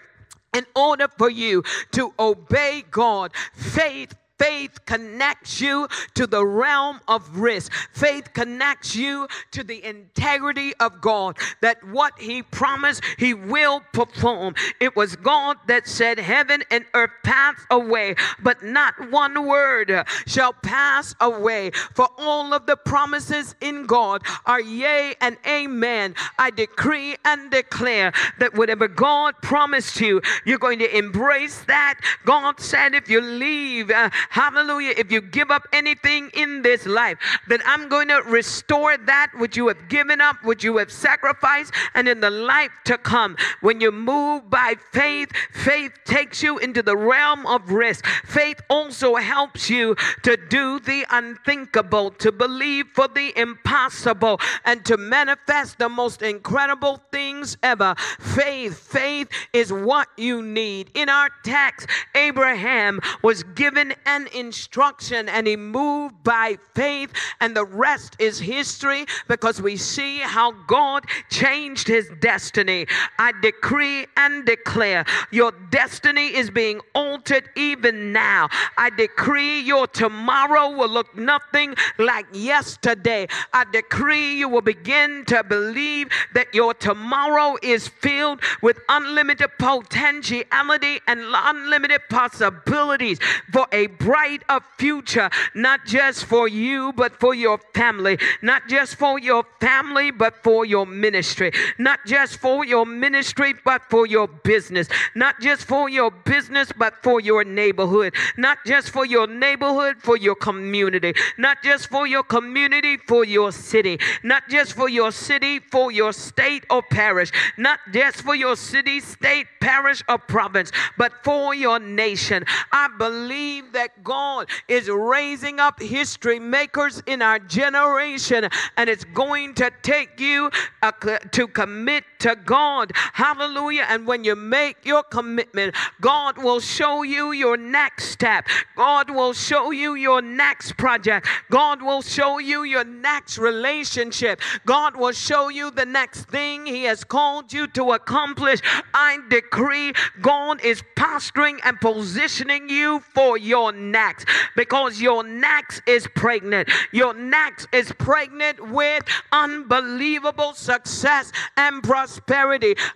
in order for you to obey God. Faith Faith connects you to the realm of risk. Faith connects you to the integrity of God, that what He promised, He will perform. It was God that said, Heaven and earth pass away, but not one word shall pass away. For all of the promises in God are yea and amen. I decree and declare that whatever God promised you, you're going to embrace that. God said, if you leave, uh, Hallelujah. If you give up anything in this life, then I'm going to restore that which you have given up, which you have sacrificed, and in the life to come. When you move by faith, faith takes you into the realm of risk. Faith also helps you to do the unthinkable, to believe for the impossible, and to manifest the most incredible things ever. Faith, faith is what you need. In our text, Abraham was given and instruction, and he moved by faith, and the rest is history because we see how God changed his destiny. I decree and declare your destiny is being altered even now. I decree your tomorrow will look nothing like yesterday. I decree you will begin to believe that your tomorrow is filled with unlimited potentiality and unlimited possibilities for a brighter future, not just for you, but for your family, not just for your family, but for your ministry, not just for your ministry, but for your business, not just for your business, but for your neighborhood, not just for your neighborhood, for your community, not just for your community, for your city, not just for your city, for your state or parish, not just for your city, state, parish, or province, but for your nation. I believe that God is raising up history makers in our generation, and it's going to take you uh, to commit to God. Hallelujah. And when you make your commitment, God will show you your next step. God will show you your next project. God will show you your next relationship. God will show you the next thing He has called you to accomplish. I decree God is posturing and positioning you for your next because your next is pregnant. Your next is pregnant with unbelievable success and prosperity.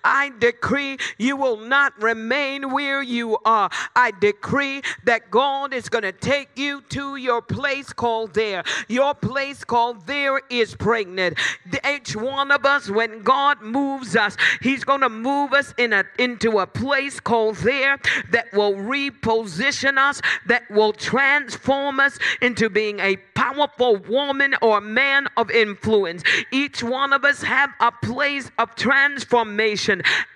I decree you will not remain where you are. I decree that God is going to take you to your place called there. Your place called there is pregnant. Each one of us, when God moves us, He's going to move us in a, into a place called there that will reposition us, that will transform us into being a powerful woman or man of influence. Each one of us have a place of transformation.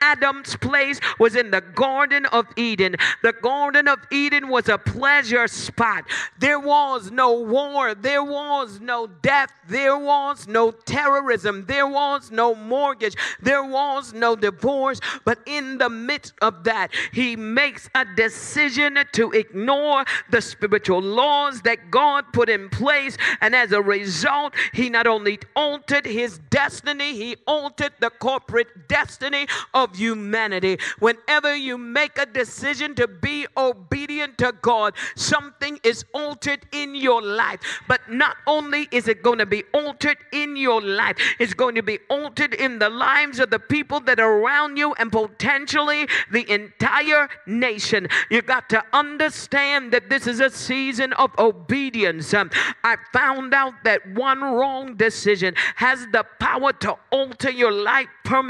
Adam's place was in the Garden of Eden. The Garden of Eden was a pleasure spot. There was no war, there was no death, there was no terrorism, there was no mortgage, there was no divorce. But in the midst of that, he makes a decision to ignore the spiritual laws that God put in place. And as a result, he not only altered his destiny, he altered the corporate destiny of humanity. Whenever you make a decision to be obedient to God, something is altered in your life. But not only is it going to be altered in your life, it's going to be altered in the lives of the people that are around you and potentially the entire nation. You got to understand that this is a season of obedience. Um, I found out that one wrong decision has the power to alter your life permanently.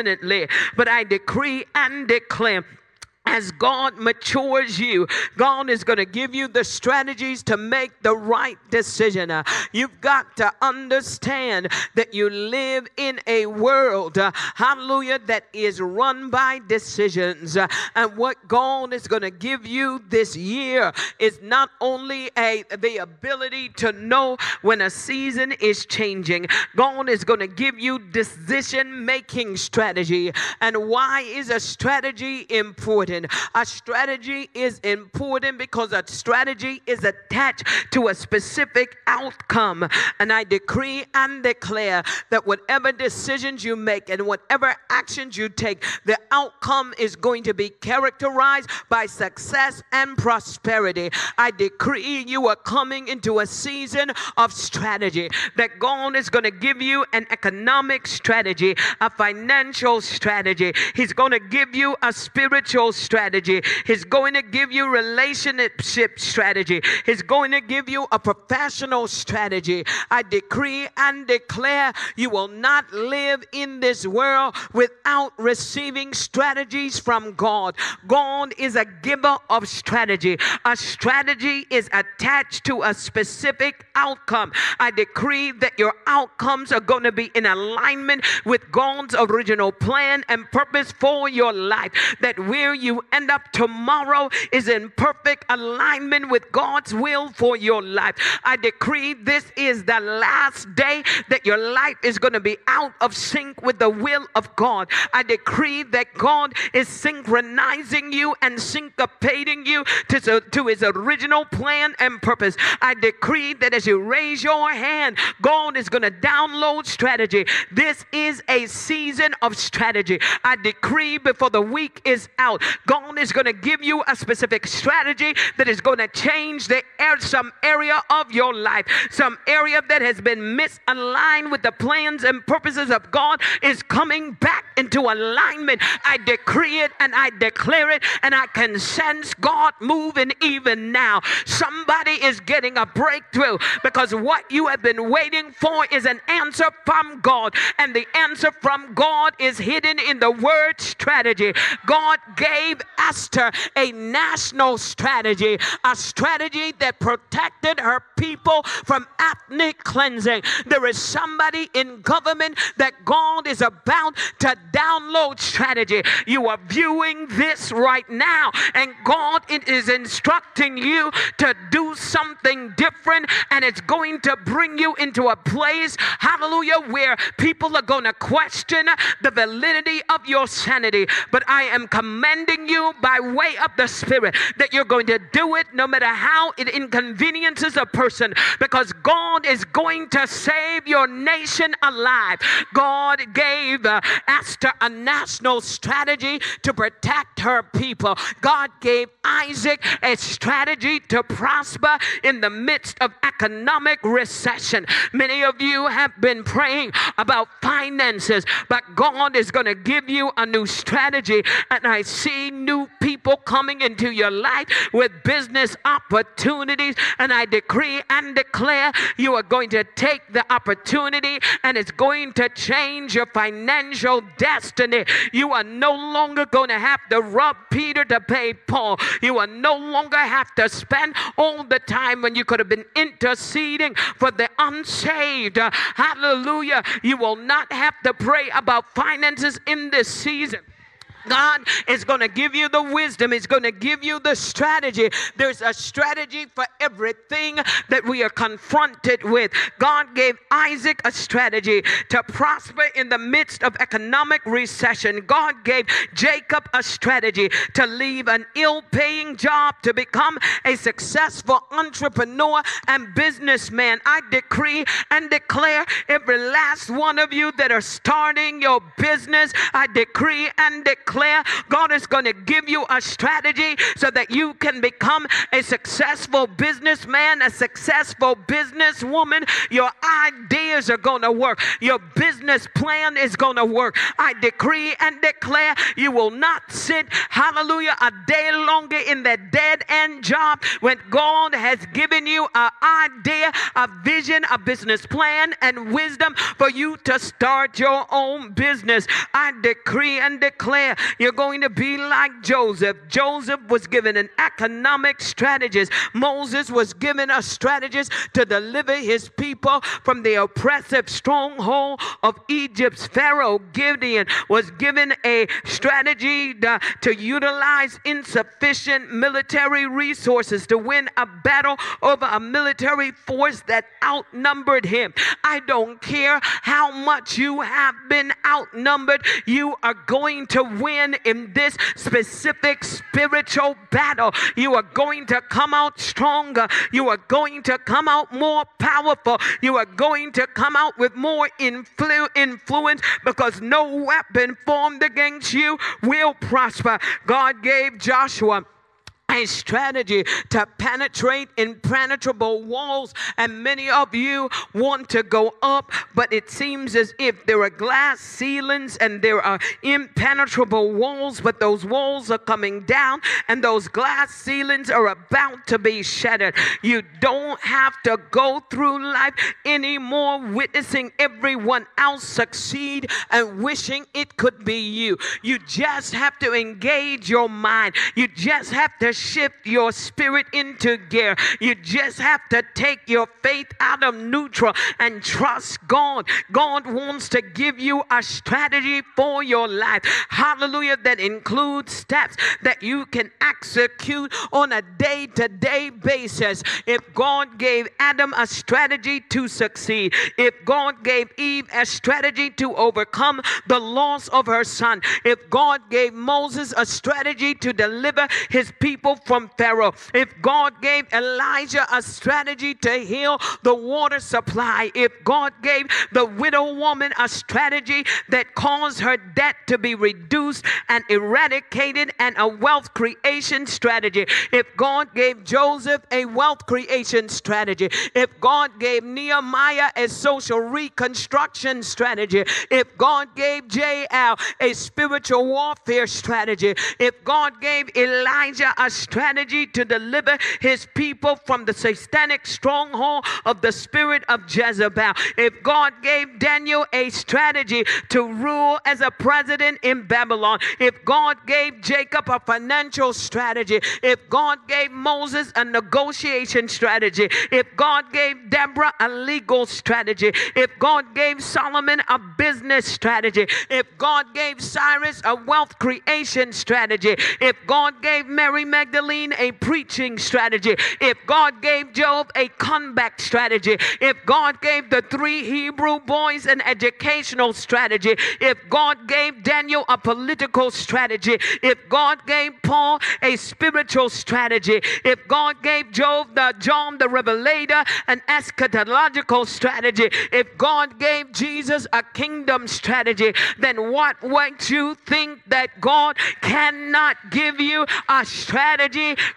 But I decree and declare as God matures you, God is going to give you the strategies to make the right decision. Uh, you've got to understand that you live in a world, uh, hallelujah, that is run by decisions. Uh, and what God is going to give you this year is not only a the ability to know when a season is changing. God is going to give you decision making strategy. And why is a strategy important? Important. A strategy is important because a strategy is attached to a specific outcome. And I decree and declare that whatever decisions you make and whatever actions you take, the outcome is going to be characterized by success and prosperity. I decree you are coming into a season of strategy, that God is going to give you an economic strategy, a financial strategy. He's going to give you a spiritual strategy. He's going to give you relationship strategy. He's going to give you a professional strategy. I decree and declare you will not live in this world without receiving strategies from God. God is a giver of strategy. A strategy is attached to a specific outcome. I decree that your outcomes are going to be in alignment with God's original plan and purpose for your life. That where you you end up tomorrow is in perfect alignment with God's will for your life. I decree this is the last day that your life is going to be out of sync with the will of God. I decree that God is synchronizing you and syncopating you to, to his original plan and purpose. I decree that as you raise your hand, God is going to download strategy. This is a season of strategy. I decree before the week is out, God is going to give you a specific strategy that is going to change the air, some area of your life, some area that has been misaligned with the plans and purposes of God is coming back into alignment. I decree it and I declare it, and I can sense God moving even now. Somebody is getting a breakthrough because what you have been waiting for is an answer from God, and the answer from God is hidden in the word strategy. God gave Esther a national strategy, a strategy that protected her people from ethnic cleansing. There is somebody in government that God is about to download strategy. You are viewing this right now, and God is instructing you to do something different, and it's going to bring you into a place, hallelujah, where people are going to question the validity of your sanity. But I am commending you by way of the Spirit that you're going to do it no matter how it inconveniences a person, because God is going to save your nation alive. God gave uh, Esther a national strategy to protect her people. God gave Isaac a strategy to prosper in the midst of economic recession. Many of you have been praying about finances, but God is going to give you a new strategy. And I see new people coming into your life with business opportunities. And I decree and declare you are going to take the opportunity and it's going to change your financial destiny. You are no longer going to have to rob Peter to pay Paul. You will no longer have to spend all the time when you could have been interceding for the unsaved. hallelujah. You will not have to pray about finances in this season. God is going to give you the wisdom, He's going to give you the strategy. There's a strategy for everything that we are confronted with. God gave Isaac a strategy to prosper in the midst of economic recession. God gave Jacob a strategy to leave an ill paying job to become a successful entrepreneur and businessman. I decree and declare every last one of you that are starting your business, I decree and declare declare God is going to give you a strategy so that you can become a successful businessman, a successful businesswoman. Your ideas are going to work, your business plan is going to work. I decree and declare you will not sit, hallelujah, a day longer in that dead end job when God has given you an idea, a vision, a business plan, and wisdom for you to start your own business. I decree and declare you're going to be like Joseph. Joseph was given an economic strategist. Moses was given a strategist to deliver his people from the oppressive stronghold of Egypt's Pharaoh. Gideon was given a strategy to, to utilize insufficient military resources to win a battle over a military force that outnumbered him. I don't care how much you have been outnumbered, you are going to win win in this specific spiritual battle. You are going to come out stronger. You are going to come out more powerful. You are going to come out with more influ- influence because no weapon formed against you will prosper. God gave Joshua a strategy to penetrate impenetrable walls. And many of you want to go up, but it seems as if there are glass ceilings and there are impenetrable walls, but those walls are coming down and those glass ceilings are about to be shattered. You don't have to go through life anymore witnessing everyone else succeed and wishing it could be you. You just have to engage your mind. You just have to shift your spirit into gear. You just have to take your faith out of neutral and trust God. God wants to give you a strategy for your life. Hallelujah. That includes steps that you can execute on a day to day basis. If God gave Adam a strategy to succeed, if God gave Eve a strategy to overcome the loss of her son, if God gave Moses a strategy to deliver his people from Pharaoh, if God gave Elijah a strategy to heal the water supply, if God gave the widow woman a strategy that caused her debt to be reduced and eradicated and a wealth creation strategy, if God gave Joseph a wealth creation strategy, if God gave Nehemiah a social reconstruction strategy, if God gave Jael a spiritual warfare strategy, if God gave Elijah a strategy to deliver his people from the satanic stronghold of the spirit of Jezebel, if God gave Daniel a strategy to rule as a president in Babylon, if God gave Jacob a financial strategy, if God gave Moses a negotiation strategy, if God gave Deborah a legal strategy, if God gave Solomon a business strategy, if God gave Cyrus a wealth creation strategy, if God gave Mary Magdalene a preaching strategy, if God gave Job a comeback strategy, if God gave the three Hebrew boys an educational strategy, if God gave Daniel a political strategy, if God gave Paul a spiritual strategy, if God gave Job the John the Revelator an eschatological strategy, if God gave Jesus a kingdom strategy, then what makes you think that God cannot give you a strategy?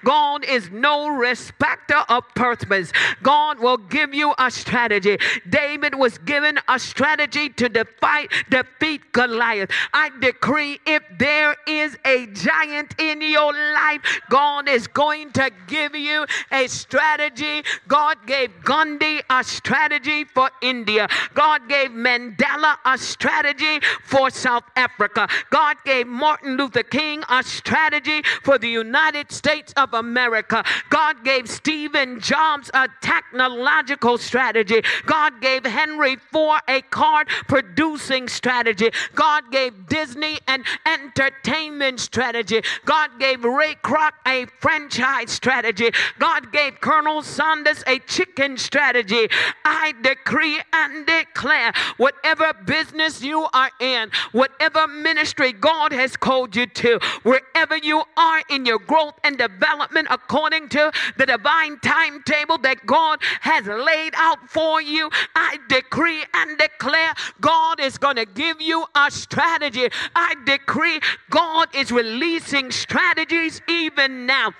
God is no respecter of persons. God will give you a strategy. David was given a strategy to defy, defeat Goliath. I decree if there is a giant in your life, God is going to give you a strategy. God gave Gandhi a strategy for India. God gave Mandela a strategy for South Africa. God gave Martin Luther King a strategy for the United States of America. God gave Stephen Jobs a technological strategy. God gave Henry Ford a card producing strategy. God gave Disney an entertainment strategy. God gave Ray Kroc a franchise strategy. God gave Colonel Sanders a chicken strategy. I decree and declare whatever business you are in, whatever ministry God has called you to, wherever you are in your growth and development according to the divine timetable that God has laid out for you, I decree and declare God is going to give you a strategy. I decree God is releasing strategies even now.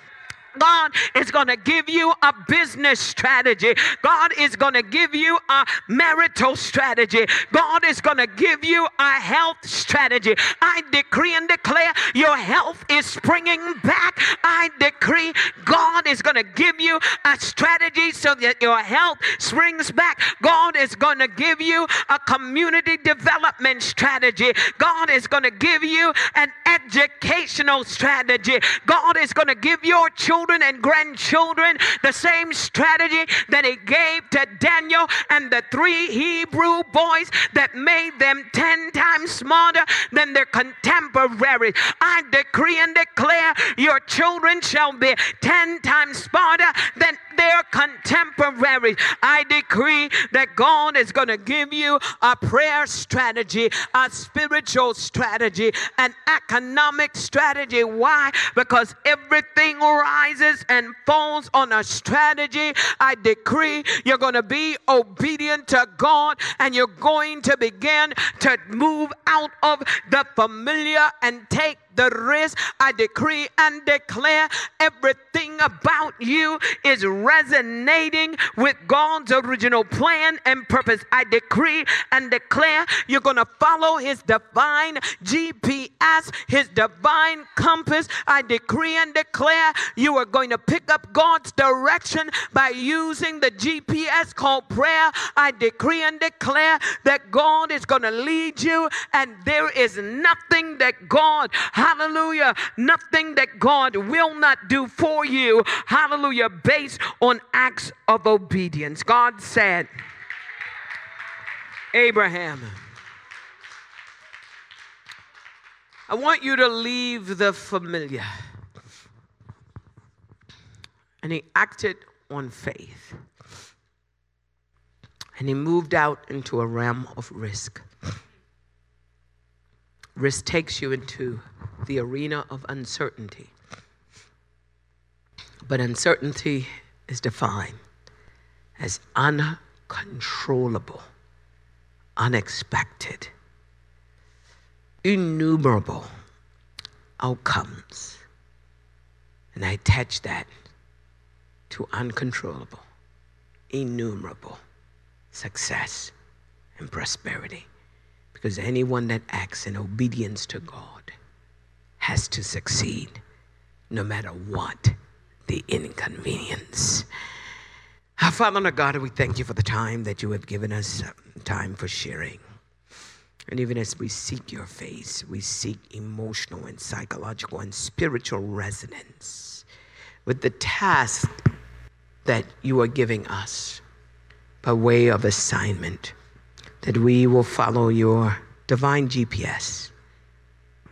God is going to give you a business strategy. God is going to give you a marital strategy. God is going to give you a health strategy. I decree and declare your health is springing back. I decree God is going to give you a strategy so that your health springs back. God is going to give you a community development strategy. God is going to give you an educational strategy. God is going to give your children children and grandchildren the same strategy that he gave to Daniel and the three Hebrew boys that made them 10 times smarter than their contemporaries. I decree and declare your children shall be 10 times smarter than their contemporaries. I decree that God is going to give you a prayer strategy, a spiritual strategy, an economic strategy. Why? Because everything rises and falls on a strategy. I decree you're going to be obedient to God and you're going to begin to move out of the familiar and take the risk. I decree and declare everything about you is resonating with God's original plan and purpose. I decree and declare you're going to follow His divine GPS, His divine compass. I decree and declare you are going to pick up God's direction by using the GPS called prayer. I decree and declare that God is going to lead you, and there is nothing that God, hallelujah, nothing that God will not do for you, hallelujah, based on acts of obedience. God said, Abraham, I want you to leave the familiar. And he acted on faith. And he moved out into a realm of risk. Risk takes you into the arena of uncertainty. But uncertainty is defined as uncontrollable, unexpected, innumerable outcomes. And I attach that to uncontrollable, innumerable success and prosperity. Because anyone that acts in obedience to God has to succeed no matter what the inconvenience. Our Father and our God, we thank you for the time that you have given us, uh, time for sharing. And even as we seek your face, we seek emotional and psychological and spiritual resonance with the task that you are giving us by way of assignment, that we will follow your divine GPS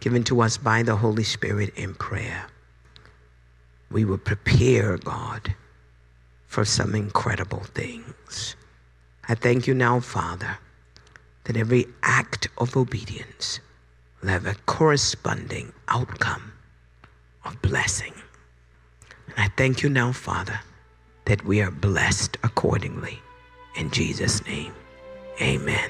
given to us by the Holy Spirit in prayer. We will prepare, God, for some incredible things. I thank you now, Father, that every act of obedience will have a corresponding outcome of blessing. And I thank you now, Father, that we are blessed accordingly. In Jesus' name, amen.